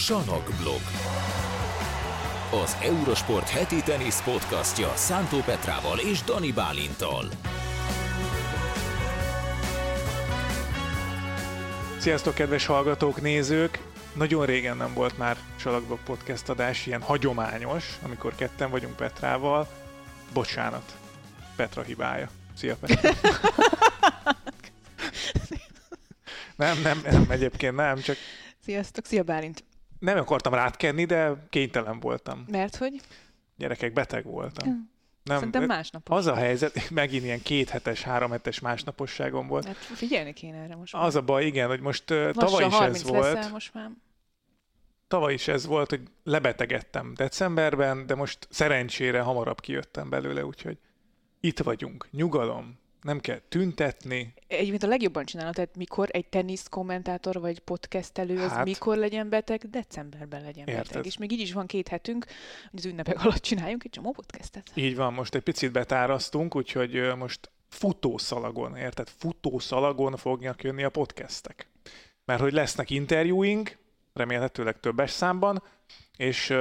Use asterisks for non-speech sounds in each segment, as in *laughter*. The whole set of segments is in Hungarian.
Sanokblog. Az Eurosport heti tenisz podcastja Szántó Petrával és Dani Bálintal. Sziasztok, kedves hallgatók, nézők! Nagyon régen nem volt már Salakblog podcast adás ilyen hagyományos, amikor ketten vagyunk Petrával. Bocsánat, Petra hibája. Szia, Petra! *laughs* nem, nem, nem, egyébként nem, csak Sziasztok, szia Bálint! Nem akartam rátkenni, de kénytelen voltam. Mert hogy? Gyerekek, beteg voltam. Nem, Szerintem másnapos. Az a helyzet, *laughs* megint ilyen kéthetes, háromhetes másnaposságom volt. Hát figyelni kéne erre most. Az a baj, igen, hogy most Lassan tavaly is 30 ez volt. Most már. Tavaly is ez volt, hogy lebetegedtem decemberben, de most szerencsére hamarabb kijöttem belőle, úgyhogy itt vagyunk, nyugalom, nem kell tüntetni. Egyébként a legjobban csinálod, tehát mikor egy tenisz kommentátor vagy podcastelő, az Hát. mikor legyen beteg, decemberben legyen Érted. beteg. És még így is van két hetünk, hogy az ünnepek alatt csináljunk egy csomó podcastet. Így van, most egy picit betárasztunk, úgyhogy most futószalagon, érted? Futószalagon fognak jönni a podcastek. Mert hogy lesznek interjúink, remélhetőleg többes számban, és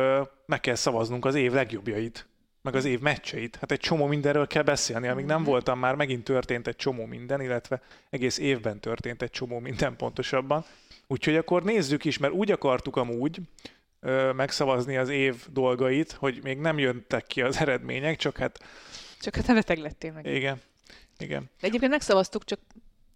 meg kell szavaznunk az év legjobbjait, meg az év meccseit. Hát egy csomó mindenről kell beszélni, amíg nem voltam már, megint történt egy csomó minden, illetve egész évben történt egy csomó minden pontosabban. Úgyhogy akkor nézzük is, mert úgy akartuk amúgy ö, megszavazni az év dolgait, hogy még nem jöntek ki az eredmények, csak hát Csak hát te beteg lettél meg. igen, igen, De egyébként megszavaztuk, csak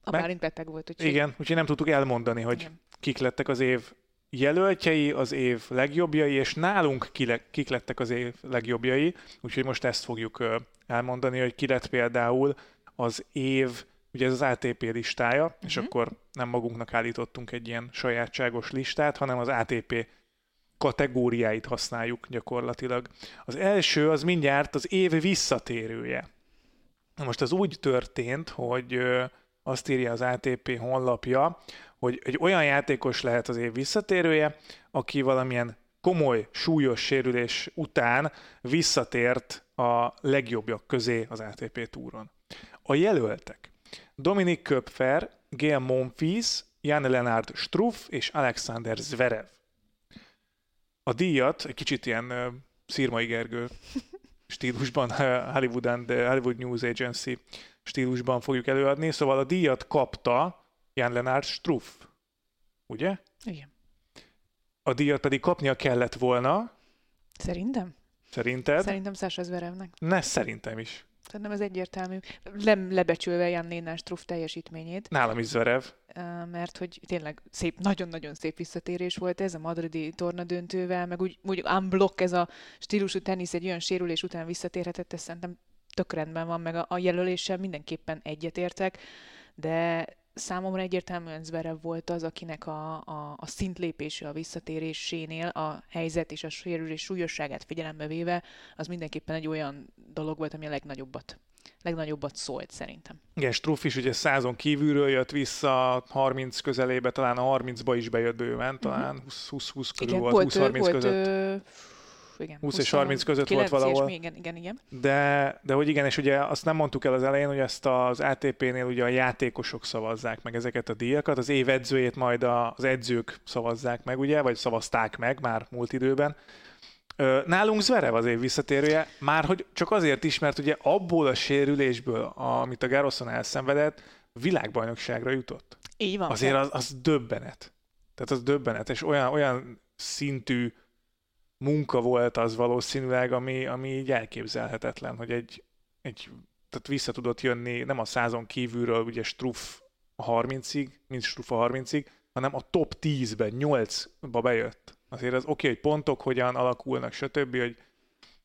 a Meg- Bálint beteg volt. Úgyhogy... igen, úgyhogy nem tudtuk elmondani, hogy Igen. kik lettek az év jelöltjei, az év legjobbjai, és nálunk kik lettek az év legjobbjai, úgyhogy most ezt fogjuk elmondani, hogy ki lett például az év, ugye ez az ATP listája, és Mhm. akkor nem magunknak állítottunk egy ilyen sajátságos listát, hanem az ATP kategóriáit használjuk gyakorlatilag. Az első az mindjárt az év visszatérője. Most az úgy történt, hogy azt írja az ATP honlapja, hogy egy olyan játékos lehet az év visszatérője, aki valamilyen komoly, súlyos sérülés után visszatért a legjobbak közé az ATP túron. A jelöltek Dominik Köpfer, Gail Monfils, Jan Lenard Struff és Alexander Zverev. A díjat egy kicsit ilyen uh, Szirmai Gergő *laughs* stílusban, uh, Hollywood, and, uh, Hollywood News Agency stílusban fogjuk előadni, szóval a díjat kapta Jan Lenard Struff, ugye? Igen. A díjat pedig kapnia kellett volna, Szerintem? szerinted? Szerintem Sasha Zverevnek. Ne, szerintem is. Szerintem ez egyértelmű. Nem lebecsülve Jan Lénás Struff teljesítményét. Nálam is Zverev. Mert hogy tényleg szép, nagyon-nagyon szép visszatérés volt ez a madridi torna döntővel, meg úgy, úgy unblock ez a stílusú tenisz egy olyan sérülés után visszatérhetett, ez szerintem tök rendben van, meg a, a jelöléssel mindenképpen egyetértek, de számomra egyértelműen Zverev volt az, akinek a, a, a szintlépése a visszatérésénél a helyzet és a sérülés súlyosságát figyelembe véve, az mindenképpen egy olyan dolog volt, ami a legnagyobbat, legnagyobbat szólt szerintem. Igen, Struff is ugye százon kívülről jött vissza, 30 közelébe, talán a 30-ba is bejött bőven, talán 20-20 körül volt, 20-30 volt, között. Ö, igen, 20 és 30 között volt 29 valahol. ilyesmi, Igen, igen, igen. De, de hogy igen, és ugye azt nem mondtuk el az elején, hogy ezt az ATP-nél ugye a játékosok szavazzák meg ezeket a díjakat, az év edzőjét majd az edzők szavazzák meg, ugye, vagy szavazták meg már múlt időben. Nálunk Zverev az év visszatérője, már hogy csak azért is, mert ugye abból a sérülésből, amit a Garrison elszenvedett, világbajnokságra jutott. Így van. Azért az, az döbbenet. Tehát az döbbenet, és olyan, olyan szintű munka volt az valószínűleg, ami, ami így elképzelhetetlen, hogy egy, egy tehát vissza tudott jönni nem a százon kívülről, ugye Struff a 30-ig, mint Struff a 30-ig, hanem a top 10-ben, 8-ba bejött. Azért az oké, hogy pontok hogyan alakulnak, stb., hogy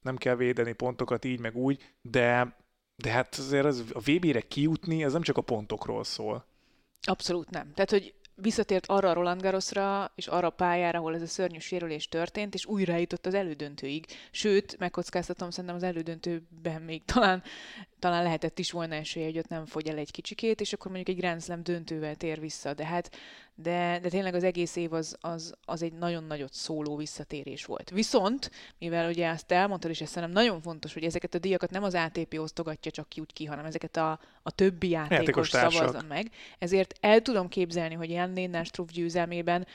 nem kell védeni pontokat így, meg úgy, de, de hát azért az, a VB-re kijutni, ez nem csak a pontokról szól. Abszolút nem. Tehát, hogy visszatért arra a Roland Garrosra, és arra a pályára, ahol ez a szörnyű sérülés történt, és újra jutott az elődöntőig. Sőt, megkockáztatom, szerintem az elődöntőben még talán, talán lehetett is volna esélye, hogy ott nem fogy el egy kicsikét, és akkor mondjuk egy Grand Slam döntővel tér vissza. De hát, de, de tényleg az egész év az, az, az egy nagyon nagyot szóló visszatérés volt. Viszont, mivel ugye azt elmondtad, és ez szerintem nagyon fontos, hogy ezeket a díjakat nem az ATP osztogatja csak ki úgy ki, hanem ezeket a, a többi játékos Játékos társak. szavazza meg. Ezért el tudom képzelni, hogy Jan Struff győzelmében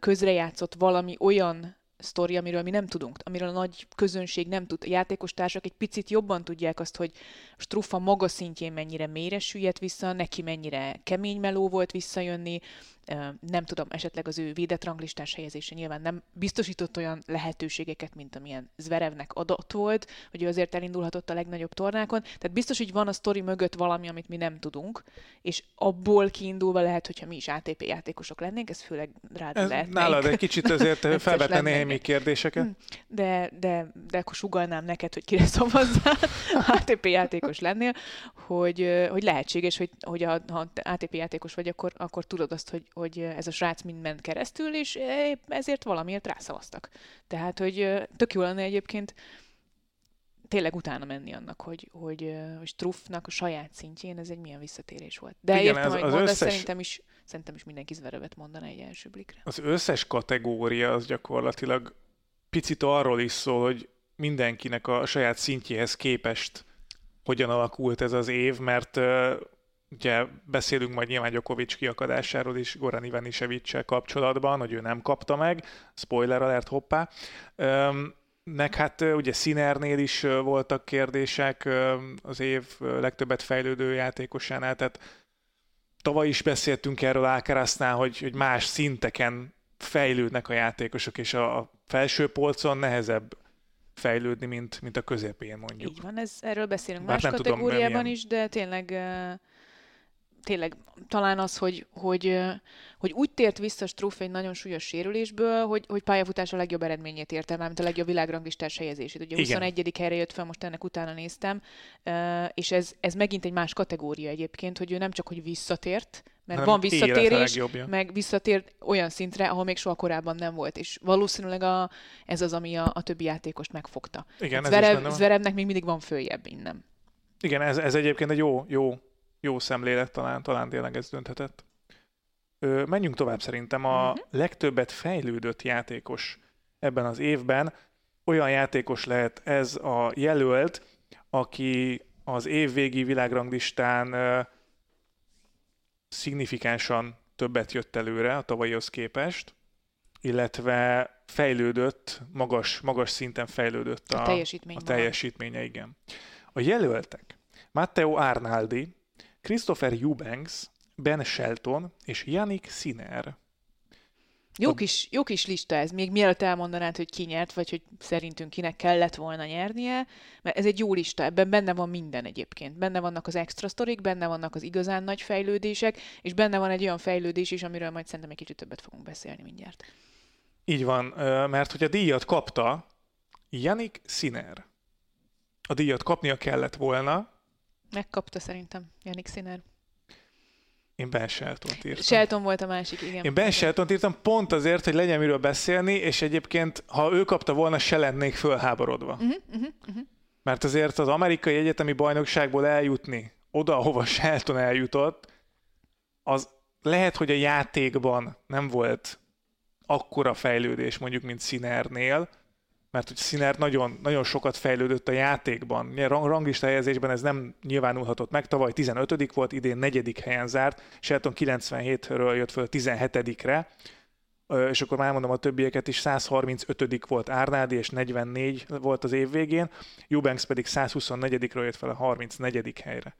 közrejátszott valami olyan sztori, amiről mi nem tudunk, amiről a nagy közönség nem tud. A játékos társak egy picit jobban tudják azt, hogy Struffa maga szintjén mennyire mélyre süllyedt vissza, neki mennyire kemény meló volt visszajönni, nem tudom, esetleg az ő védett ranglistás helyezése nyilván nem biztosított olyan lehetőségeket, mint amilyen Zverevnek adott volt, hogy ő azért elindulhatott a legnagyobb tornákon. Tehát biztos, hogy van a sztori mögött valami, amit mi nem tudunk, és abból kiindulva lehet, hogyha mi is ATP játékosok lennénk, ez főleg rád ez lehet. Nálad egy kicsit azért *laughs* felvetne némi kérdéseket. Hm, de, de, de akkor sugalnám neked, hogy kire szavazzál, *laughs* ATP játékos lennél, hogy, hogy lehetséges, hogy, hogy a, ha ATP játékos vagy, akkor, akkor tudod azt, hogy, hogy ez a srác mind ment keresztül, és ezért valamiért rászavaztak. Tehát, hogy tök jó lenne egyébként tényleg utána menni annak, hogy, hogy, hogy Struffnak a saját szintjén ez egy milyen visszatérés volt. De Igen, értem, az, hogy az mondasz, összes... szerintem is, szerintem is mindenki zverevet mondana egy első blikre. Az összes kategória az gyakorlatilag picit arról is szól, hogy mindenkinek a saját szintjéhez képest hogyan alakult ez az év, mert Ugye beszélünk majd nyilván Djokovic kiakadásáról is Goran ivanisevic kapcsolatban, hogy ő nem kapta meg, spoiler alert, hoppá. Nek hát ugye Sinernél is voltak kérdések az év legtöbbet fejlődő játékosánál, tehát tavaly is beszéltünk erről Alcaraznál, hogy, hogy más szinteken fejlődnek a játékosok, és a, felső polcon nehezebb fejlődni, mint, mint a közepén mondjuk. Így van, ez, erről beszélünk Bár más kategóriában tudom, is, de tényleg tényleg talán az, hogy, hogy, hogy úgy tért vissza Struff egy nagyon súlyos sérülésből, hogy, hogy pályafutás a legjobb eredményét érte már, mint a legjobb világranglistás helyezését. Ugye Igen. 21. helyre jött fel, most ennek utána néztem, és ez, ez megint egy más kategória egyébként, hogy ő nem csak, hogy visszatért, mert nem, van visszatérés, meg visszatér olyan szintre, ahol még soha korábban nem volt, és valószínűleg a, ez az, ami a, a többi játékost megfogta. Igen, hát Zverev, Zverevnek még mindig van följebb innen. Igen, ez, ez egyébként egy jó, jó jó szemlélet, talán, talán tényleg ez dönthetett. Ö, menjünk tovább szerintem. A uh-huh. legtöbbet fejlődött játékos ebben az évben olyan játékos lehet ez a jelölt, aki az évvégi világranglistán ö, szignifikánsan többet jött előre a tavalyihoz képest, illetve fejlődött, magas, magas szinten fejlődött a, a, teljesítmény a teljesítménye, igen. A jelöltek Matteo Arnaldi, Christopher Eubanks, Ben Shelton és Yannick Sinner. Jó, a... kis, jó kis lista ez, még mielőtt elmondanád, hogy ki nyert, vagy hogy szerintünk kinek kellett volna nyernie, mert ez egy jó lista, ebben benne van minden egyébként. Benne vannak az extra sztorik, benne vannak az igazán nagy fejlődések, és benne van egy olyan fejlődés is, amiről majd szerintem egy kicsit többet fogunk beszélni mindjárt. Így van, mert hogy a díjat kapta Yannick Sinner. A díjat kapnia kellett volna, Megkapta szerintem Janik Sziner. Én Ben shelton írtam. Shelton volt a másik, igen. Én Ben shelton írtam pont azért, hogy legyen miről beszélni, és egyébként, ha ő kapta volna, se lennék fölháborodva. Uh-huh, uh-huh, uh-huh. Mert azért az amerikai egyetemi bajnokságból eljutni oda, ahova Shelton eljutott, az lehet, hogy a játékban nem volt akkora fejlődés mondjuk, mint Sinernél, mert hogy Sinner nagyon, nagyon sokat fejlődött a játékban. Rang, ranglista helyezésben ez nem nyilvánulhatott meg, tavaly 15 volt, idén negyedik helyen zárt, Shelton 97-ről jött föl 17-re, és akkor már mondom a többieket is, 135 volt Árnádi, és 44 volt az év végén, Eubanks pedig 124-ről jött fel a 34. helyre.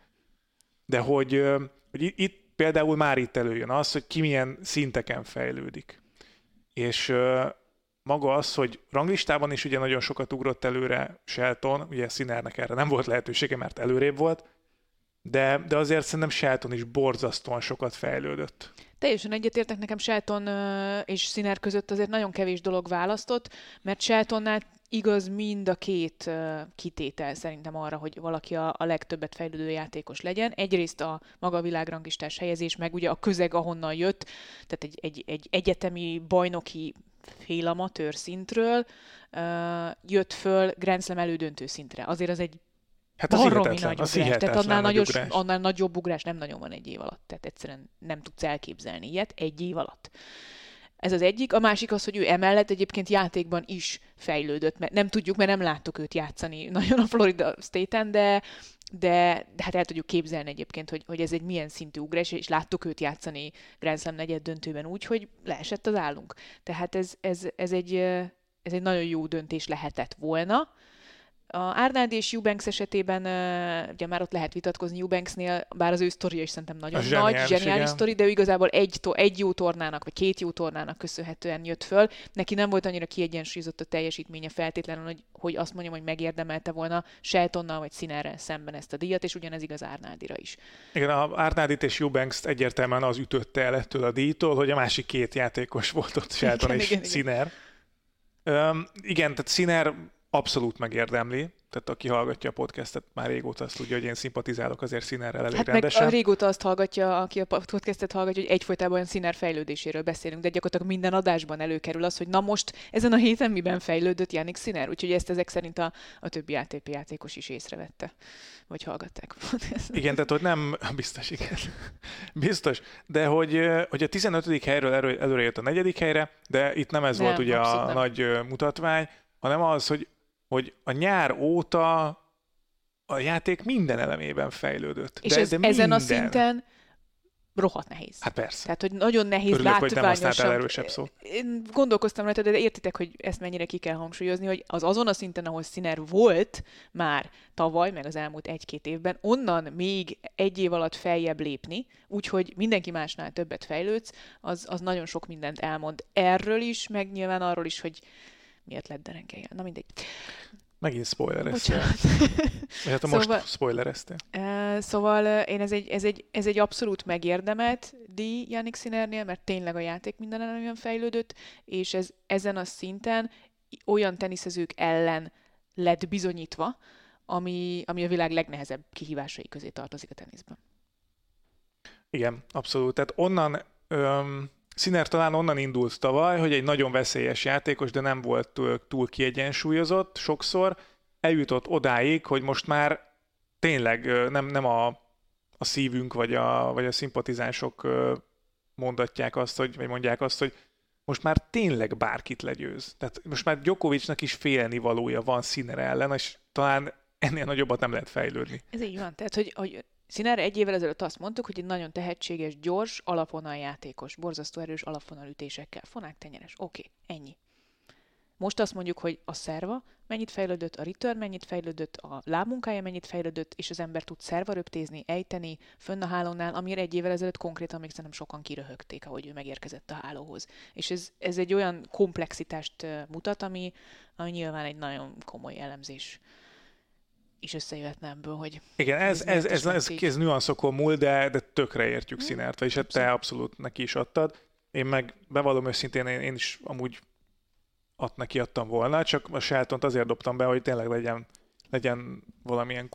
De hogy, hogy itt például már itt előjön az, hogy ki milyen szinteken fejlődik. És maga az, hogy ranglistában is ugye nagyon sokat ugrott előre Shelton, ugye Sinnernek erre nem volt lehetősége, mert előrébb volt, de, de azért szerintem Shelton is borzasztóan sokat fejlődött. Teljesen egyetértek nekem Shelton és Sinner között azért nagyon kevés dolog választott, mert Sheltonnál igaz mind a két kitétel szerintem arra, hogy valaki a, a legtöbbet fejlődő játékos legyen. Egyrészt a maga világrangistás helyezés, meg ugye a közeg, ahonnan jött, tehát egy, egy, egy egyetemi bajnoki félamatőr szintről uh, jött föl Grand Slam elődöntő szintre. Azért az egy Hát az baromi nagy az ugrás. Tehát annál, nagy nagyos, ugrás. annál nagyobb ugrás nem nagyon van egy év alatt. Tehát egyszerűen nem tudsz elképzelni ilyet egy év alatt. Ez az egyik. A másik az, hogy ő emellett egyébként játékban is fejlődött, mert nem tudjuk, mert nem láttuk őt játszani nagyon a Florida State-en, de, de, de hát el tudjuk képzelni egyébként, hogy, hogy ez egy milyen szintű ugrás, és láttuk őt játszani Grand Slam negyed döntőben úgy, hogy leesett az állunk. Tehát ez, ez, ez, egy, ez egy nagyon jó döntés lehetett volna, a Arnádi és Eubanks esetében, ugye már ott lehet vitatkozni Eubanksnél, bár az ő sztoria is szerintem nagyon a nagy, zseniális sztori, de ő igazából egy, egy jó tornának, vagy két jó tornának köszönhetően jött föl. Neki nem volt annyira kiegyensúlyozott a teljesítménye feltétlenül, hogy, hogy azt mondjam, hogy megérdemelte volna Sheltonnal vagy Sinerrel szemben ezt a díjat, és ugyanez igaz Arnádira is. Igen, a Arnádit és Eubanks egyértelműen az ütötte el ettől a díjtól, hogy a másik két játékos volt ott, Shelton igen, és igen, Sinner. Igen. Um, igen, tehát Sinner abszolút megérdemli. Tehát aki hallgatja a podcastet, már régóta azt tudja, hogy én szimpatizálok azért Színerrel elég hát rendesen. Meg régóta azt hallgatja, aki a podcastet hallgatja, hogy egyfolytában olyan Színer fejlődéséről beszélünk, de gyakorlatilag minden adásban előkerül az, hogy na most ezen a héten miben fejlődött Jánik Színer, úgyhogy ezt ezek szerint a, a többi ATP játékos is észrevette, vagy hallgatták. *laughs* igen, tehát hogy nem, *laughs* biztos, igen. *laughs* biztos, de hogy, hogy a 15. helyről előre jött a negyedik helyre, de itt nem ez nem, volt ugye a nem. nagy mutatvány, hanem az, hogy hogy a nyár óta a játék minden elemében fejlődött. És de, ez, de minden. ezen a szinten rohadt nehéz. Hát persze. Tehát, hogy nagyon nehéz Örülök, látványosan. hogy nem erősebb szót. Én gondolkoztam rajta, de értitek, hogy ezt mennyire ki kell hangsúlyozni, hogy az azon a szinten, ahol Sziner volt már tavaly, meg az elmúlt egy-két évben, onnan még egy év alatt feljebb lépni, úgyhogy mindenki másnál többet fejlődsz, az, az nagyon sok mindent elmond erről is, meg nyilván arról is, hogy miért lett derengelje. Na mindegy. Megint spoilereztél. Hát a szóval, most spoilereztél. Uh, szóval én ez egy, ez, egy, ez egy abszolút megérdemelt díj Janik Sinernél, mert tényleg a játék minden olyan fejlődött, és ez ezen a szinten olyan teniszezők ellen lett bizonyítva, ami, ami a világ legnehezebb kihívásai közé tartozik a teniszben. Igen, abszolút. Tehát onnan öm, Sziner talán onnan indult tavaly, hogy egy nagyon veszélyes játékos, de nem volt túl, túl kiegyensúlyozott sokszor, eljutott odáig, hogy most már tényleg nem, nem a, a szívünk vagy a, vagy a szimpatizánsok mondatják azt, hogy, vagy mondják azt, hogy most már tényleg bárkit legyőz. Tehát most már Djokovicnak is félni valója van Sziner ellen, és talán ennél nagyobbat nem lehet fejlődni. Ez így van. Tehát, hogy, hogy Színára egy évvel ezelőtt azt mondtuk, hogy egy nagyon tehetséges, gyors, alapvonal játékos, borzasztó erős alapvonal ütésekkel. Fonák tenyeres. Oké, okay, ennyi. Most azt mondjuk, hogy a szerva mennyit fejlődött, a return mennyit fejlődött, a lábmunkája mennyit fejlődött, és az ember tud szerva röptézni, ejteni, fönn a hálónál, amire egy évvel ezelőtt konkrétan még szerintem sokan kiröhögték, ahogy ő megérkezett a hálóhoz. És ez, ez egy olyan komplexitást mutat, ami, ami nyilván egy nagyon komoly elemzés is összejöhetne ebből, hogy... Igen, ez, ez, ez, ez, ez, ez nüanszokon múl, de, de tökre értjük hmm. Színert, és hát te abszolút neki is adtad. Én meg bevallom őszintén, én, én is amúgy ad neki adtam volna, csak a shelton azért dobtam be, hogy tényleg legyen, legyen valamilyen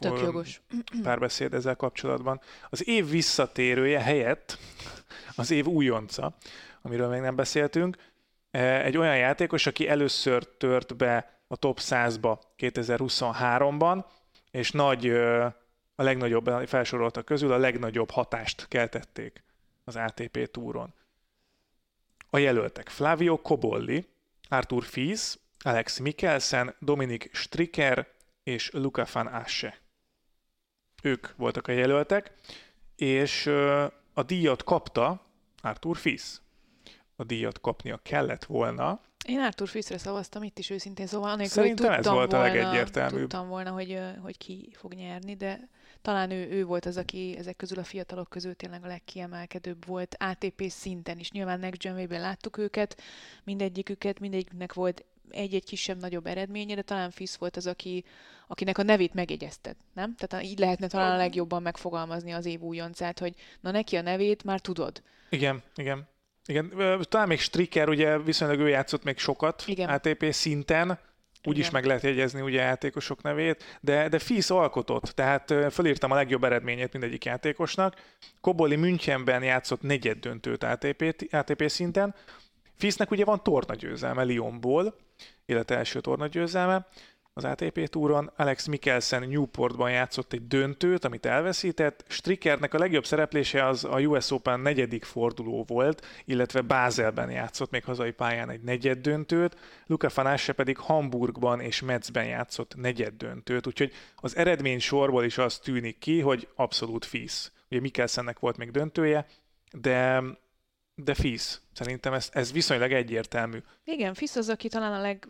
*clears throat* párbeszéd ezzel kapcsolatban. Az év visszatérője helyett *laughs* az év újonca, amiről még nem beszéltünk, e, egy olyan játékos, aki először tört be a top 100-ba 2023-ban, és nagy, a legnagyobb, felsoroltak közül a legnagyobb hatást keltették az ATP túron. A jelöltek Flavio Cobolli, Arthur Fies, Alex Mikkelsen, Dominik Stricker és Luca van Asche. Ők voltak a jelöltek, és a díjat kapta Arthur Fies. A díjat kapnia kellett volna, én Arthur Fiszre szavaztam itt is őszintén, szóval anélkül, Szerintem hogy ez volt volna, a legegyértelműbb. Tudtam volna, hogy, hogy ki fog nyerni, de talán ő, ő volt az, aki ezek közül a fiatalok közül tényleg a legkiemelkedőbb volt ATP szinten is. Nyilván Next Gen ben láttuk őket, mindegyiküket, mindegyiknek volt egy-egy kisebb-nagyobb eredménye, de talán Fisz volt az, aki, akinek a nevét megjegyezted, nem? Tehát így lehetne talán a legjobban megfogalmazni az év újoncát, hogy na neki a nevét már tudod. Igen, igen. Igen, talán még Stricker, ugye viszonylag ő játszott még sokat Igen. ATP szinten, úgy is meg lehet jegyezni ugye játékosok nevét, de, de FIS alkotott, tehát fölírtam a legjobb eredményét mindegyik játékosnak. Koboli Münchenben játszott negyed döntőt ATP, ATP szinten. FIS-nek ugye van tornagyőzelme Lyonból, illetve első tornagyőzelme. Az ATP túron. Alex Mikkelsen Newportban játszott egy döntőt, amit elveszített. Strickernek a legjobb szereplése az a US Open negyedik forduló volt, illetve Bázelben játszott még hazai pályán egy negyed döntőt. Luca Fanasse pedig Hamburgban és Metzben játszott negyed döntőt, úgyhogy az eredmény sorból is az tűnik ki, hogy abszolút fisz. Ugye Mikkelsennek volt még döntője, de de FIS. Szerintem ez, ez viszonylag egyértelmű. Igen, FIS az, aki talán a leg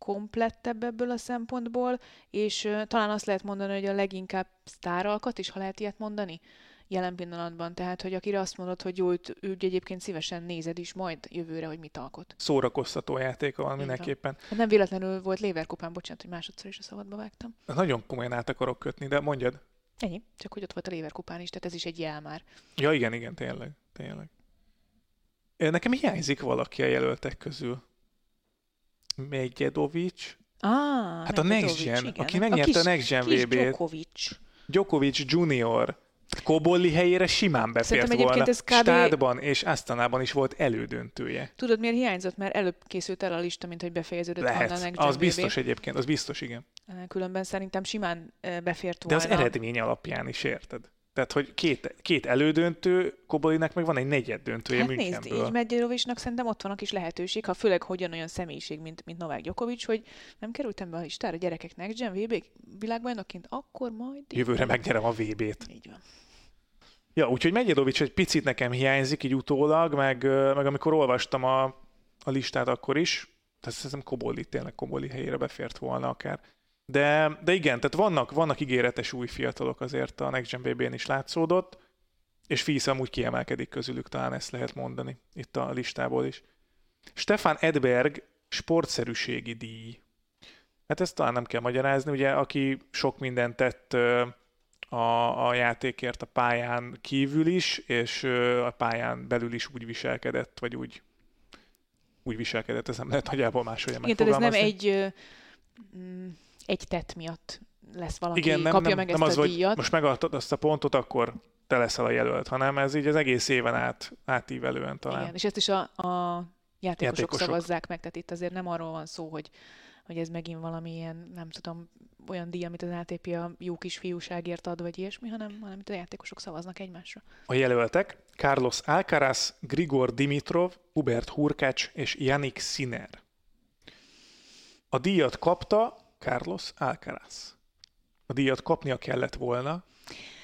komplettebb ebből a szempontból, és talán azt lehet mondani, hogy a leginkább sztáralkat is, ha lehet ilyet mondani, jelen pillanatban. Tehát, hogy akire azt mondod, hogy jó, őt, őt egyébként szívesen nézed is majd jövőre, hogy mit alkot. Szórakoztató játéka van mindenképpen. Hát nem véletlenül volt Léverkupán, bocsánat, hogy másodszor is a szabadba vágtam. Nagyon komolyan át akarok kötni, de mondjad. Ennyi, csak hogy ott volt a Léverkupán is, tehát ez is egy jel már. Ja, igen, igen, tényleg, tényleg. Nekem hiányzik valaki a jelöltek közül. Megyedovics. Ah, hát a Next Gen, igen. aki megnyerte a, kis, a Next Gen VB-t. Djokovic. Djokovic Junior. Kobolli helyére simán befért volna. Ez kb... Stádban és Asztanában is volt elődöntője. Tudod, miért hiányzott? Mert előbb készült el a lista, mint hogy befejeződött Lehet. volna a Next Gen Az VB. biztos egyébként, az biztos, igen. Különben szerintem simán befért volna. De az eredmény alapján is érted? Tehát, hogy két, két elődöntő, Kobolinak meg van egy negyed döntője hát nézd, így Medjerovicsnak szerintem ott van a kis lehetőség, ha főleg hogyan olyan személyiség, mint, mint Novák Djokovic, hogy nem kerültem be a listára gyerekek Next Gen VB világbajnokként, akkor majd... Jövőre megnyerem a VB-t. Így van. Ja, úgyhogy Medjerovics egy picit nekem hiányzik így utólag, meg, meg amikor olvastam a, a listát akkor is, tehát szerintem Koboli tényleg Koboli helyére befért volna akár. De, de igen, tehát vannak, vannak ígéretes új fiatalok azért a Next Gen BB-n is látszódott, és Fisz amúgy kiemelkedik közülük, talán ezt lehet mondani itt a listából is. Stefan Edberg sportszerűségi díj. Hát ezt talán nem kell magyarázni, ugye, aki sok mindent tett a, a játékért a pályán kívül is, és a pályán belül is úgy viselkedett, vagy úgy, úgy viselkedett, ez nem lehet nagyjából máshogy megfogalmazni. Igen, ez nem egy egy tett miatt lesz valaki, Igen, nem, kapja nem, meg nem ezt az, a díjat. most megadtad azt a pontot, akkor te leszel a jelölt, hanem ez így az egész éven át átívelően talán. Igen, és ezt is a, a játékosok, játékosok szavazzák meg, tehát itt azért nem arról van szó, hogy, hogy ez megint valamilyen, nem tudom, olyan díj, amit az ATP a jó kis fiúságért ad, vagy ilyesmi, hanem, hanem itt a játékosok szavaznak egymásra. A jelöltek Carlos Alcaraz, Grigor Dimitrov, Hubert Hurkács és Yannick Sinner. A díjat kapta Carlos Alcaraz. A díjat kapnia kellett volna.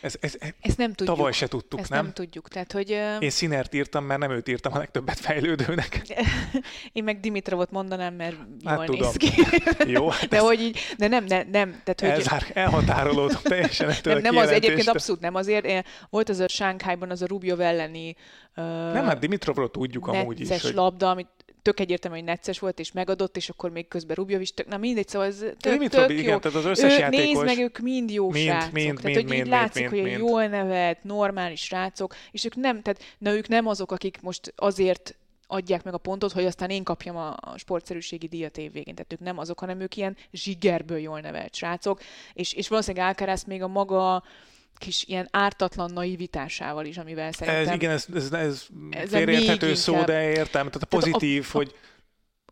Ez, ez, Ezt nem tudjuk. Tavaly se tudtuk, Ezt nem? nem tudjuk. Tehát, hogy, Én Sinert írtam, mert nem őt írtam a legtöbbet fejlődőnek. *laughs* Én meg Dimitrovot mondanám, mert hát jól tudom. néz ki. Jó, *laughs* hát de hogy így, de nem, ne, nem. Tehát, hogy... Elzár, elhatárolódom teljesen ettől Nem, nem az egyébként abszolút nem azért. Volt az a Sánkhájban az a Rubio elleni uh, Nem, hát Dimitrovról tudjuk amúgy is. Hogy... labda, amit tök egyértelmű, hogy necces volt, és megadott, és akkor még közben Rubio is tök, na mindegy, szóval ez tök, tök, tök jó. Igen, tehát az összes ő, játékos... Nézd meg, ők mind jó mind, srácok. Mind, tehát, mind, hogy mind, így látszik, mind, hogy mind. jól nevet, normális srácok, és ők nem, tehát na ők nem azok, akik most azért adják meg a pontot, hogy aztán én kapjam a, sportszerűségi díjat évvégén. Tehát ők nem azok, hanem ők ilyen zsigerből jól nevelt srácok, és, és valószínűleg Alcaraz még a maga kis ilyen ártatlan naivitásával is, amivel szerintem... Ez, igen, ez, ez, ez, ez félreérthető szó, de értem. Tehát a pozitív, a, a, hogy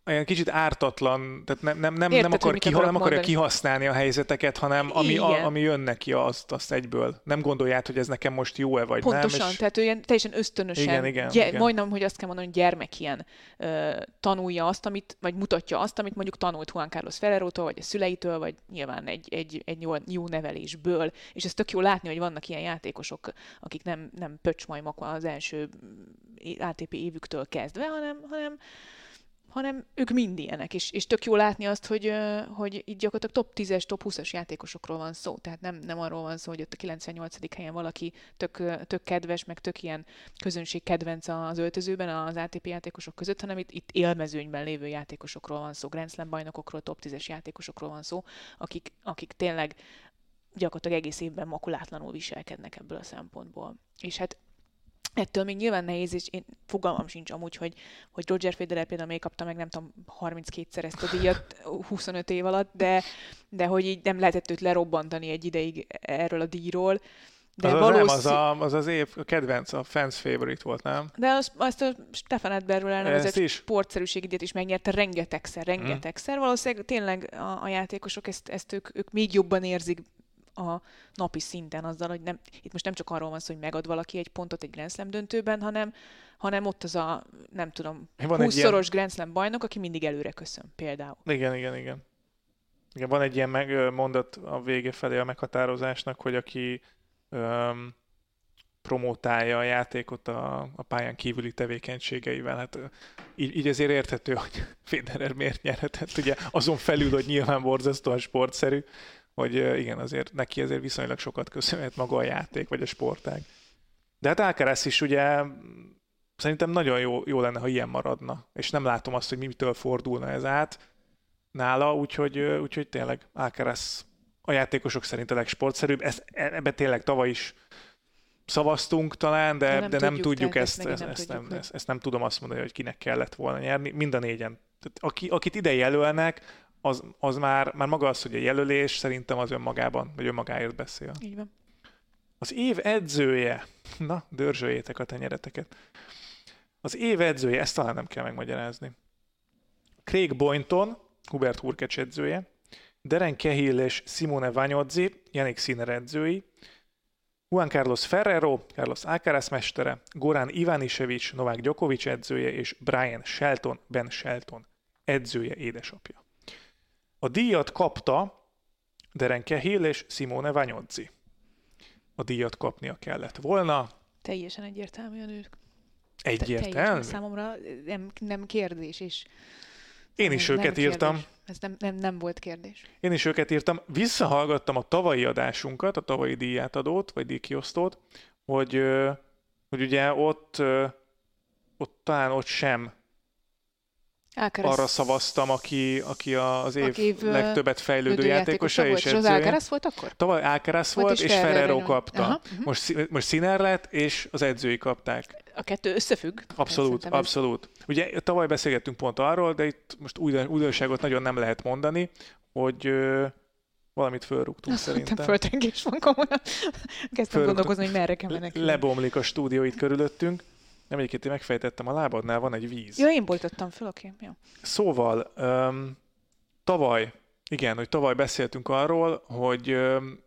olyan kicsit ártatlan, tehát nem, nem, nem, Érted, nem, akar kiha, nem akarja kihasználni a helyzeteket, hanem ami, a, ami jön neki, azt, azt egyből. Nem gondolját, hogy ez nekem most jó-e, vagy Pontosan, nem. És... tehát ő ilyen teljesen ösztönösen, igen, igen, gy- igen. majdnem, hogy azt kell mondani, hogy gyermek ilyen ö, tanulja azt, amit, vagy mutatja azt, amit mondjuk tanult Juan Carlos Ferrerótól, vagy a szüleitől, vagy nyilván egy, egy, egy jó, jó nevelésből. És ez tök jó látni, hogy vannak ilyen játékosok, akik nem, nem pöcsmajmak az első ATP évüktől kezdve, hanem, hanem hanem ők mind ilyenek, és, és tök jó látni azt, hogy, hogy itt gyakorlatilag top 10-es, top 20-as játékosokról van szó, tehát nem, nem arról van szó, hogy ott a 98. helyen valaki tök, tök kedves, meg tök ilyen közönség kedvenc az öltözőben az ATP játékosok között, hanem itt, itt élmezőnyben lévő játékosokról van szó, Grand Slam bajnokokról, top 10-es játékosokról van szó, akik, akik tényleg gyakorlatilag egész évben makulátlanul viselkednek ebből a szempontból. És hát Ettől még nyilván nehéz, és én fogalmam sincs amúgy, hogy, hogy Roger Federer például még kapta meg, nem tudom, 32-szer ezt a díjat *laughs* 25 év alatt, de, de hogy így nem lehetett őt lerobbantani egy ideig erről a díjról. De az, az, valószínű... nem, az, a, az az év a kedvenc, a fans favorite volt, nem? De az, azt a Stefan Edberről elnevezett is? sportszerűségidét is megnyerte rengetegszer, rengetegszer. Valószínűleg tényleg a, a játékosok ezt, ezt ők, ők még jobban érzik a napi szinten azzal, hogy nem, itt most nem csak arról van szó, hogy megad valaki egy pontot egy Grand Slam döntőben, hanem, hanem ott az a, nem tudom, Van egy 20 ilyen- Grand Slam bajnok, aki mindig előre köszön, például. Igen, igen, igen. Igen, van egy ilyen meg, mondat a vége felé a meghatározásnak, hogy aki öm, promotálja a játékot a, a pályán kívüli tevékenységeivel, hát így, így azért érthető, hogy *laughs* Federer miért nyerhetett, ugye azon felül, hogy nyilván borzasztóan sportszerű, hogy igen, azért neki azért viszonylag sokat köszönhet maga a játék, vagy a sportág. De hát Alcaraz is ugye szerintem nagyon jó, jó lenne, ha ilyen maradna, és nem látom azt, hogy mitől fordulna ez át nála, úgyhogy, úgyhogy tényleg Alcaraz a játékosok szerint a legsportszerűbb. Ezt, ebbe tényleg tavaly is szavaztunk talán, de, De nem nem, de nem tudjuk, tudjuk, tehát ezt, ezt ezt, megint ezt, nem nem, tudjuk, ezt, ezt nem tudom azt mondani, hogy kinek kellett volna nyerni. Mind a négyen. Tehát aki, akit ide jelölnek, az, az már, már maga az, hogy a jelölés szerintem az önmagában, vagy önmagáért beszél. Így van. Az év edzője. Na, dörzsöljétek a tenyereteket. Az év edzője, ezt talán nem kell megmagyarázni. Craig Boynton, Hubert Hurkacz edzője, Deren Cahill és Simone Vanyodzi, Yannick Sinner edzői, Juan Carlos Ferrero, Carlos Alcaraz mestere, Goran Ivanisevic, Novák Djokovic edzője és Brian Shelton, Ben Shelton edzője, édesapja. A díjat kapta Deren Cahill és Simone Vanyodzi. A díjat kapnia kellett volna. Teljesen egyértelműen ők. Egyértelmű. Számomra nem, nem kérdés, és Én is nem őket kérdés. írtam. Ez nem, nem, nem volt kérdés. Én is őket írtam. Visszahallgattam a tavalyi adásunkat, a tavalyi díjátadót, vagy díjkiosztót, hogy, hogy ugye ott, ott talán ott sem Alcaraz arra szavaztam, aki, aki az év, Aki legtöbbet fejlődő Lődő játékosa volt, és és az edzője. Alcaraz volt akkor? Tavaly Alcaraz Volt volt, és és Ferrero kapta. Aha, mhm. Most, Szí- most Sinner lett, és az edzői kapták. A kettő összefügg. Abszolút, Szerintem ez- abszolút. Ugye tavaly beszélgettünk pont arról, de itt most újdon- újdonságot nagyon nem lehet mondani, hogy valamit fölrúgtunk Azt szerintem. földrengés van komolyan. Kezdtem gondolkozni, hogy merre kell menekülni. Lebomlik a stúdió itt körülöttünk. Nem egyébként én megfejtettem, a lábadnál van egy víz. Ja, én boltottam föl, oké. Okay. Jó. Szóval, um, tavaly, igen, hogy tavaly beszéltünk arról, hogy, um,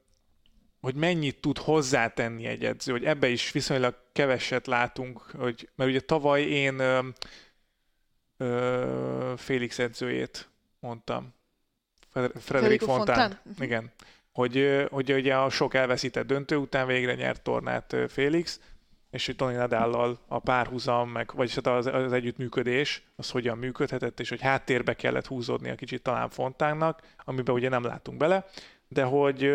hogy mennyit tud hozzátenni egy edző, hogy ebbe is viszonylag keveset látunk, hogy, mert ugye tavaly én um, uh, Félix edzőjét mondtam. Fred- Frederik Fontán. Fontán? Igen. Hogy, ö, hogy ugye a sok elveszített döntő után végre nyert tornát ö, Félix, és hogy Tony Nadállal a párhuzam, meg, vagyis hát az, az együttműködés, az hogyan működhetett, és hogy háttérbe kellett húzódnia kicsit talán Fontánnak, amiben ugye nem látunk bele, de hogy,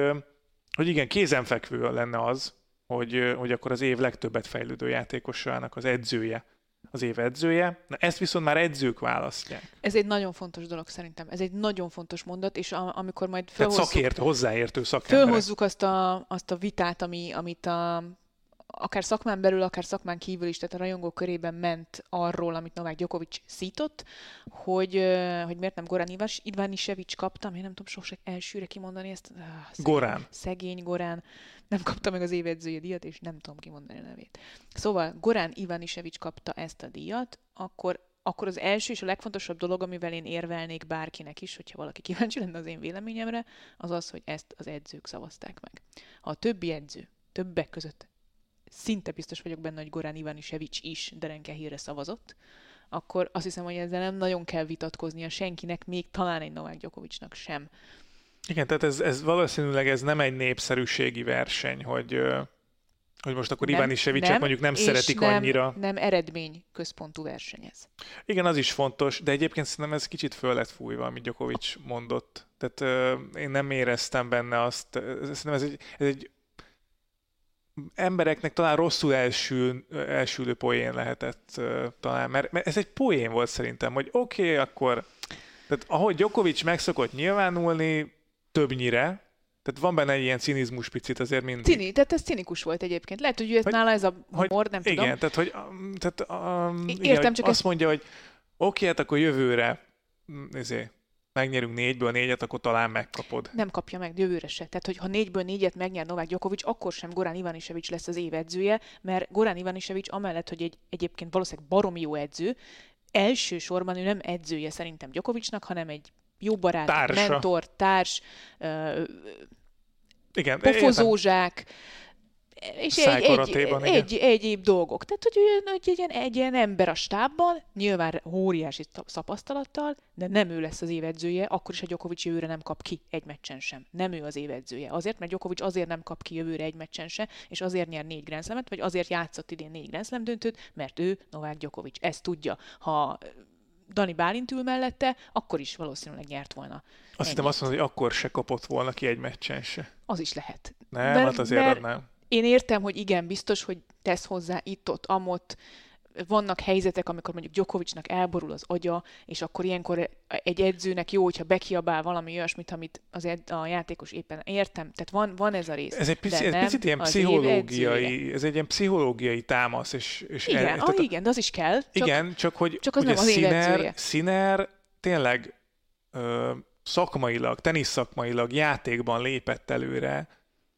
hogy igen, kézenfekvő lenne az, hogy, hogy akkor az év legtöbbet fejlődő játékosának az edzője, az év edzője. Na ezt viszont már edzők választják. Ez egy nagyon fontos dolog szerintem. Ez egy nagyon fontos mondat, és a, amikor majd Tehát felhozzuk, szakértő, hozzáértő szakemberek. fölhozzuk azt a, azt a vitát, ami, amit a, akár szakmán belül, akár szakmán kívül is, tehát a rajongók körében ment arról, amit Novák Djokovic szított, hogy, hogy miért nem Goran Ivas, Ivanisevic kaptam, én nem tudom sose elsőre kimondani ezt. Ah, szegény, Gorán. Szegény Gorán. Nem kapta meg az évedzője díjat, és nem tudom kimondani a nevét. Szóval Gorán Ivanisevic kapta ezt a díjat, akkor akkor az első és a legfontosabb dolog, amivel én érvelnék bárkinek is, hogyha valaki kíváncsi lenne az én véleményemre, az az, hogy ezt az edzők szavazták meg. Ha a többi edző, többek között szinte biztos vagyok benne, hogy Gorán Ivanisevic is Derenke hírre szavazott, akkor azt hiszem, hogy ezzel nem nagyon kell vitatkoznia senkinek, még talán egy Novák Djokovicnak sem. Igen, tehát ez, ez valószínűleg ez nem egy népszerűségi verseny, hogy, hogy most akkor Iván Isevicset mondjuk nem szeretik nem, annyira. Nem eredmény központú verseny ez. Igen, az is fontos, de egyébként szerintem ez kicsit föl lett fújva, amit Djokovic mondott. Tehát ö, én nem éreztem benne azt, szerintem ez egy, ez egy embereknek talán rosszul elsül, elsülő poén lehetett talán, mert, mert ez egy poén volt szerintem, hogy oké, okay, akkor tehát ahogy Djokovic megszokott nyilvánulni, többnyire, tehát van benne egy ilyen cinizmus picit azért mindig. Cini, tehát ez cinikus volt egyébként. Lehet, hogy Hogy- nála ez a hogy- humor, nem tudom. Igen, tehát, hogy, um, tehát, um, igen, értem, hogy csak azt ezt- mondja, hogy oké, hát akkor jövőre mm, izé, megnyerünk négyből négyet, akkor talán megkapod. Nem kapja meg jövőre se. Tehát, hogy ha négyből négyet megnyer Novák Djokovic, akkor sem Gorán Ivanisevics lesz az év edzője, mert Gorán Ivanisevics amellett, hogy egy, egyébként valószínűleg baromi jó edző, elsősorban ő nem edzője szerintem Djokovicnak, hanem egy jó barát, Társa. mentor, társ, ö, Igen, értem. És egy, egy, igen. egy, egyéb dolgok. Tehát, hogy, ő, hogy egy, ilyen, egy ilyen ember a stábban, nyilván óriási tap- tapasztalattal, de nem ő lesz az évedzője, akkor is, ha Djokovic jövőre nem kap ki egy meccsen sem. Nem ő az évedzője. Azért, mert Djokovic azért nem kap ki jövőre egy meccsen sem, és azért nyer négy Grand Slamet, vagy azért játszott idén négy Grand Slam döntőt, mert ő Novák Djokovic. Ezt tudja. Ha Dani Bálint ül mellette, akkor is valószínűleg nyert volna. Azt hittem azt mondod, hogy akkor se kapott volna ki egy meccsen se. Az is lehet. Nem, Mert- hát azért mert- az nem. Én értem, hogy igen, biztos, hogy tesz hozzá itt-ott, amott, vannak helyzetek, amikor mondjuk Djokovicnak elborul az agya, és akkor ilyenkor egy edzőnek jó, hogyha bekiabál valami olyasmit, amit az ed- a játékos éppen értem. Tehát van, van ez a rész. Ez egy de pici, ez nem picit ilyen pszichológiai, ez egy ilyen pszichológiai támasz, és, és Igen, el- ah, igen, de az is kell. Csak igen, csak hogy csak az ugye nem az edzője. Sinner tényleg ö, szakmailag, tenisz szakmailag játékban lépett előre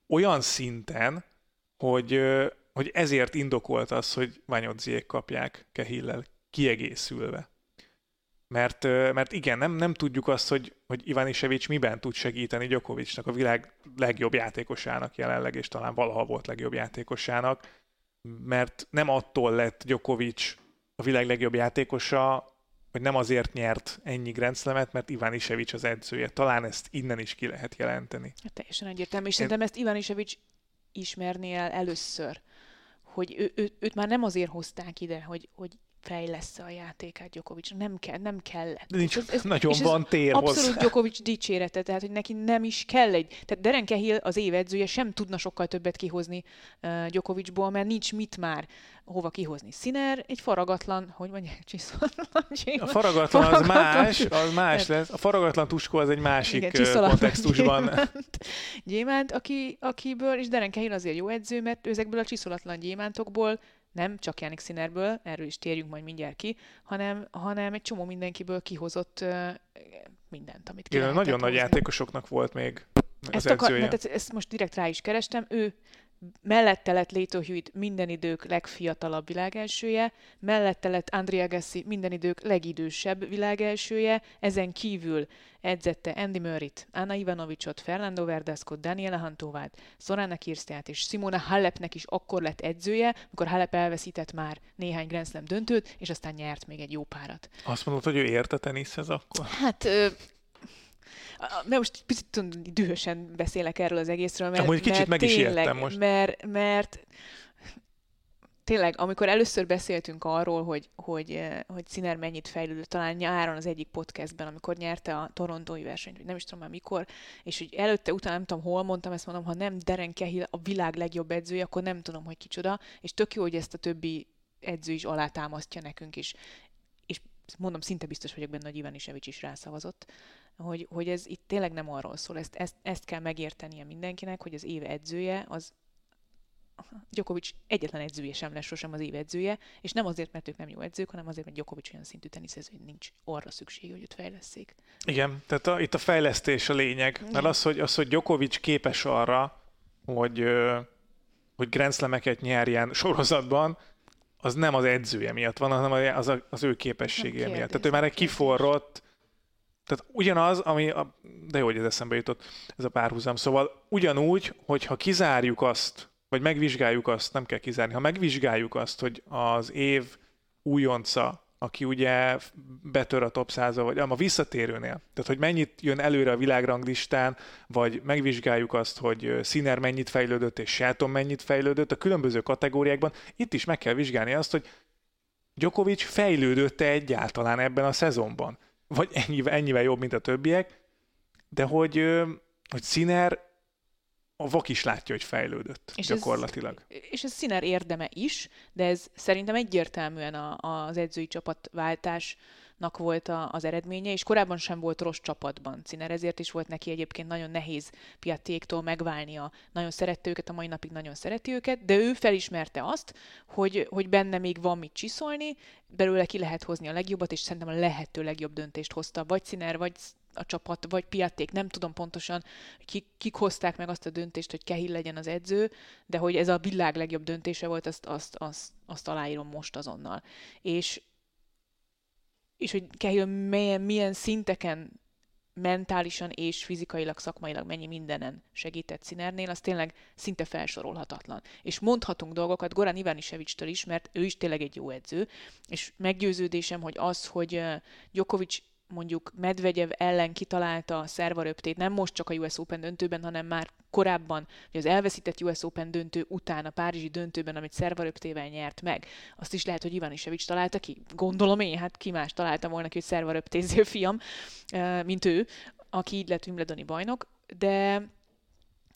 olyan szinten, hogy, hogy ezért indokolt az, hogy Vanyodziék kapják Kehillel kiegészülve. Mert, mert igen, nem, nem tudjuk azt, hogy, hogy Ivanisevics miben tud segíteni Djokovicnak, a világ legjobb játékosának jelenleg, és talán valaha volt legjobb játékosának, mert nem attól lett Djokovic a világ legjobb játékosa, hogy nem azért nyert ennyi Grand Slamet, mert Iván Isevics az edzője. Talán ezt innen is ki lehet jelenteni. Teljesen egyértelmű, és Én- szerintem ezt Ivanisevics ismerné el először, hogy ő, ő, őt már nem azért hozták ide, hogy, hogy fejlesz a játékát Djokovic. Nem kell, nem kellett. Nincs, És ez- nagyon és ez van tér Abszolút hozzá. Djokovic dicsérete, tehát hogy neki nem is kell egy... Tehát Deren Cahill, az év edzője sem tudna sokkal többet kihozni uh, Djokovicból, mert nincs mit már hova kihozni. Sinner egy faragatlan, hogy mondják, csiszollan A faragatlan az más, az más lesz. A faragatlan tuskó az egy másik Igen, csiszolatlan kontextusban. gyémánt, gyémánt aki, akiből, és Deren Cahill azért jó edző, mert ezekből a csiszolatlan gyémántokból nem csak Jánik Sinnerből, erről is térjünk majd mindjárt ki, hanem, hanem egy csomó mindenkiből kihozott uh, mindent, amit ki Igen, nagyon nagy hozni. játékosoknak volt még Ezt, akar, mert ezt, ezt most direkt rá is kerestem. Ő mellette lett Leto Hewitt minden idők legfiatalabb világelsője, mellette lett Andrea Gassi minden idők legidősebb világelsője, ezen kívül edzette Andy Murray-t, Anna Ivanovicsot, Fernando Verdascot, Daniela Hantovát, Sorana Kirstiát és Simona Halepnek is akkor lett edzője, amikor Halep elveszített már néhány Grand Slam döntőt, és aztán nyert még egy jó párat. Azt mondod, hogy ő ért a teniszhez akkor? Hát, mert most picit dühösen beszélek erről az egészről, mert, Amúgy kicsit mert meg is tényleg, most. Mert, mert tényleg, amikor először beszéltünk arról, hogy, hogy, eh, hogy Sziner mennyit fejlődött, talán nyáron az egyik podcastben, amikor nyerte a torontói versenyt, vagy nem is tudom már mikor, és hogy előtte, utána nem tudom hol mondtam, ezt mondom, ha nem Deren Cahill a világ legjobb edzője, akkor nem tudom, hogy kicsoda, és tök jó, hogy ezt a többi edző is alátámasztja nekünk is. Mondom, szinte biztos vagyok benne, hogy Ivanisevics is rászavazott, hogy, hogy ez itt tényleg nem arról szól, ezt, ezt, ezt kell megértenie mindenkinek, hogy az év edzője az Djokovic egyetlen edzője sem lesz sosem az év edzője, és nem azért, mert ők nem jó edzők, hanem azért, mert Djokovic olyan szintű teniszező, hogy nincs arra szükség, hogy őt fejleszék. Igen, tehát a, itt a fejlesztés a lényeg. Mert Igen. az, hogy, az, hogy Djokovic képes arra, hogy, hogy Grand Slam-eket nyerjen sorozatban, az nem az edzője miatt van, hanem az, az ő képessége miatt. Tehát ő már egy kiforrott, tehát ugyanaz, ami, a, de jó, hogy ez eszembe jutott, ez a párhuzam. Szóval ugyanúgy, hogyha kizárjuk azt, vagy megvizsgáljuk azt, nem kell kizárni, ha megvizsgáljuk azt, hogy az év újonca, aki ugye betör a top 100 vagy a visszatérőnél, tehát hogy mennyit jön előre a világranglistán, vagy megvizsgáljuk azt, hogy Sinner mennyit fejlődött, és Shelton mennyit fejlődött a különböző kategóriákban, itt is meg kell vizsgálni azt, hogy Djokovic fejlődött-e egyáltalán ebben a szezonban, vagy ennyivel, ennyivel jobb, mint a többiek, de hogy, hogy Sinner a vak is látja, hogy fejlődött És és ez- gyakorlatilag. És ez Sziner érdeme is, de ez szerintem egyértelműen a, az edzői csapatváltásnak volt a, az eredménye, és korábban sem volt rossz csapatban Sziner, ezért is volt neki egyébként nagyon nehéz Piatéktól megválnia. Nagyon szerette őket, a mai napig nagyon szereti őket, de ő felismerte azt, hogy, hogy benne még van mit csiszolni, belőle ki lehet hozni a legjobbat, és szerintem a lehető legjobb döntést hozta, vagy Sziner, vagy a csapat, vagy Piatték, nem tudom pontosan, kik, kik hozták meg azt a döntést, hogy Kehill legyen az edző, de hogy ez a világ legjobb döntése volt, azt, azt, azt, azt aláírom most azonnal. És, és hogy Kehill milyen, milyen szinteken mentálisan és fizikailag, szakmailag mennyi mindenen segített Szinernél, az tényleg szinte felsorolhatatlan. És mondhatunk dolgokat Goran Ivanisevics-től is, mert ő is tényleg egy jó edző, és meggyőződésem, hogy az, hogy Djokovic mondjuk Medvegyev ellen kitalálta a szervaröptét, nem most csak a US Open döntőben, hanem már korábban, hogy az elveszített US Open döntő után a Párizsi döntőben, amit szervaröptével nyert meg, azt is lehet, hogy Ivan Isevics találta ki. Gondolom én, hát ki más találta volna ki, hogy szervaröptéző fiam, mint ő, aki így lett Wimbledoni bajnok, de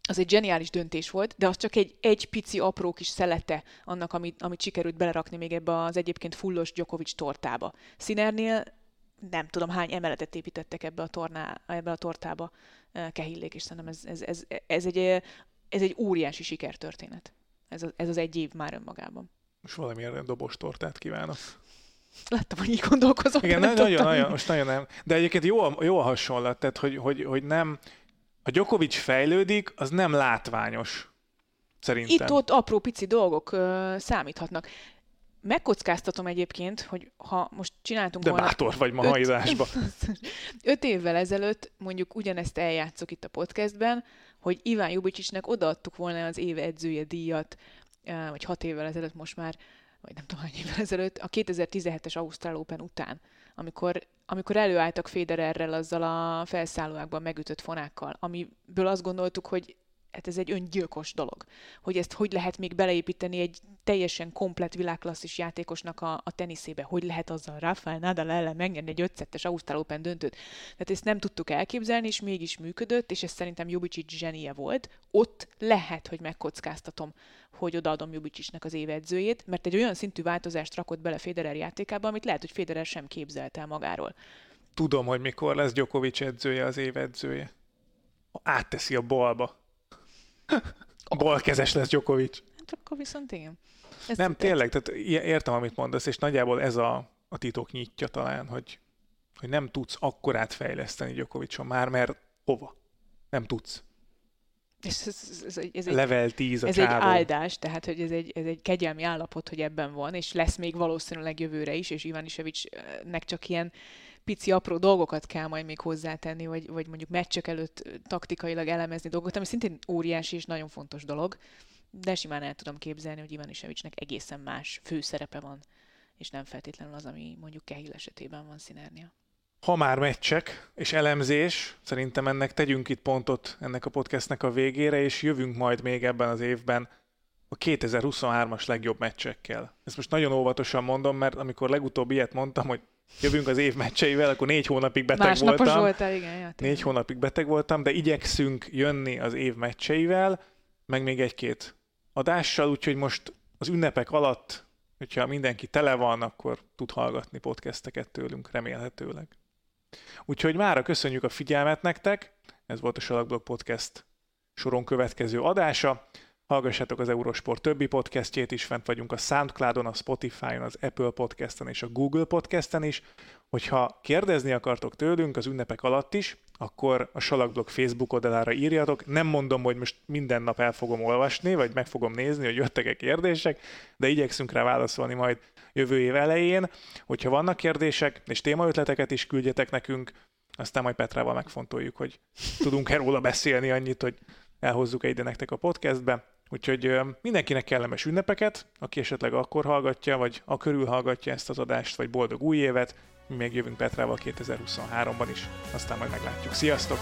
az egy zseniális döntés volt, de az csak egy, egy pici apró kis szelete annak, amit, amit sikerült belerakni még ebbe az egyébként fullos Djokovic tortába. Sinernél nem tudom hány emeletet építettek ebbe a, torná, ebbe a tortába Kehillék, és szerintem ez, ez, ez, ez, egy, ez egy óriási sikertörténet. Ez, az, ez az egy év már önmagában. Most valamilyen dobos tortát kívánok. Láttam, hogy így gondolkozom. Igen, nagyon, nagyon, nagyon, most nagyon nem. De egyébként jó a, jó a hasonlat, tehát hogy, hogy, hogy nem, a Djokovic fejlődik, az nem látványos. Szerintem. Itt-ott apró pici dolgok ö, számíthatnak. Megkockáztatom egyébként, hogy ha most csináltunk De volna... bátor vagy ma hajzásba. *laughs* öt évvel ezelőtt mondjuk ugyanezt eljátszok itt a podcastben, hogy Iván Jubicsicsnek odaadtuk volna az év edzője díjat, vagy hat évvel ezelőtt most már, vagy nem tudom hány évvel ezelőtt, a 2017-es Ausztrál Open után, amikor, amikor előálltak Federerrel azzal a felszállóákban megütött fonákkal, amiből azt gondoltuk, hogy hát ez egy öngyilkos dolog. Hogy ezt hogy lehet még beleépíteni egy teljesen komplet világklasszis játékosnak a, a teniszébe, hogy lehet azzal Rafael Nadal ellen megnyerni egy 5 Ausztrál Open döntőt. Tehát ezt nem tudtuk elképzelni, és mégis működött, és ez szerintem Jubicic zsenie volt. Ott lehet, hogy megkockáztatom, hogy odaadom Jubicicsnek az évedzőjét, mert egy olyan szintű változást rakott bele Federer játékába, amit lehet, hogy Federer sem képzelt el magáról. Tudom, hogy mikor lesz Djokovic edzője az évedzője. Átteszi a balba *laughs* Balkezes lesz Djokovic. Hát akkor viszont igen. Ez nem, tényleg, tehát értem, amit mondasz, és nagyjából ez a, a titok nyitja talán, hogy, hogy nem tudsz akkorát fejleszteni Djokovicson már, mert hova? Nem tudsz. Ez, ez, ez, ez egy, Level 10 a Ez csávó. egy áldás, tehát hogy ez egy, ez egy kegyelmi állapot, hogy ebben van, és lesz még valószínűleg jövőre is, és Iván Isevicsnek csak ilyen pici apró dolgokat kell majd még hozzátenni, vagy, vagy mondjuk meccsek előtt taktikailag elemezni dolgokat, ami szintén óriási és nagyon fontos dolog, de simán el tudom képzelni, hogy Ivan Isevicsnek egészen más főszerepe van, és nem feltétlenül az, ami mondjuk Kehil esetében van Szinernia. Ha már meccsek és elemzés, szerintem ennek tegyünk itt pontot ennek a podcastnek a végére, és jövünk majd még ebben az évben a 2023-as legjobb meccsekkel. Ezt most nagyon óvatosan mondom, mert amikor legutóbb ilyet mondtam, hogy jövünk az év meccseivel, akkor négy hónapig beteg Másnapos voltam. voltál, igen. Ja, négy hónapig beteg voltam, de igyekszünk jönni az év meccseivel, meg még egy-két adással, úgyhogy most az ünnepek alatt, hogyha mindenki tele van, akkor tud hallgatni podcasteket tőlünk, remélhetőleg. Úgyhogy mára köszönjük a figyelmet nektek, ez volt a Salakblog Podcast soron következő adása. Hallgassátok az Eurosport többi podcastjét is, fent vagyunk a Soundcloudon, a Spotify-on, az Apple Podcasten és a Google Podcasten is. Hogyha kérdezni akartok tőlünk az ünnepek alatt is, akkor a Salakblog Facebook oldalára írjatok. Nem mondom, hogy most minden nap el fogom olvasni, vagy meg fogom nézni, hogy jöttek-e kérdések, de igyekszünk rá válaszolni majd jövő év elején. Hogyha vannak kérdések és témaötleteket is küldjetek nekünk, aztán majd Petrával megfontoljuk, hogy tudunk-e róla beszélni annyit, hogy elhozzuk ide nektek a podcastbe. Úgyhogy mindenkinek kellemes ünnepeket, aki esetleg akkor hallgatja, vagy a körül hallgatja ezt az adást, vagy boldog új évet. Mi még jövünk Petrával 2023-ban is, aztán majd meglátjuk. Sziasztok!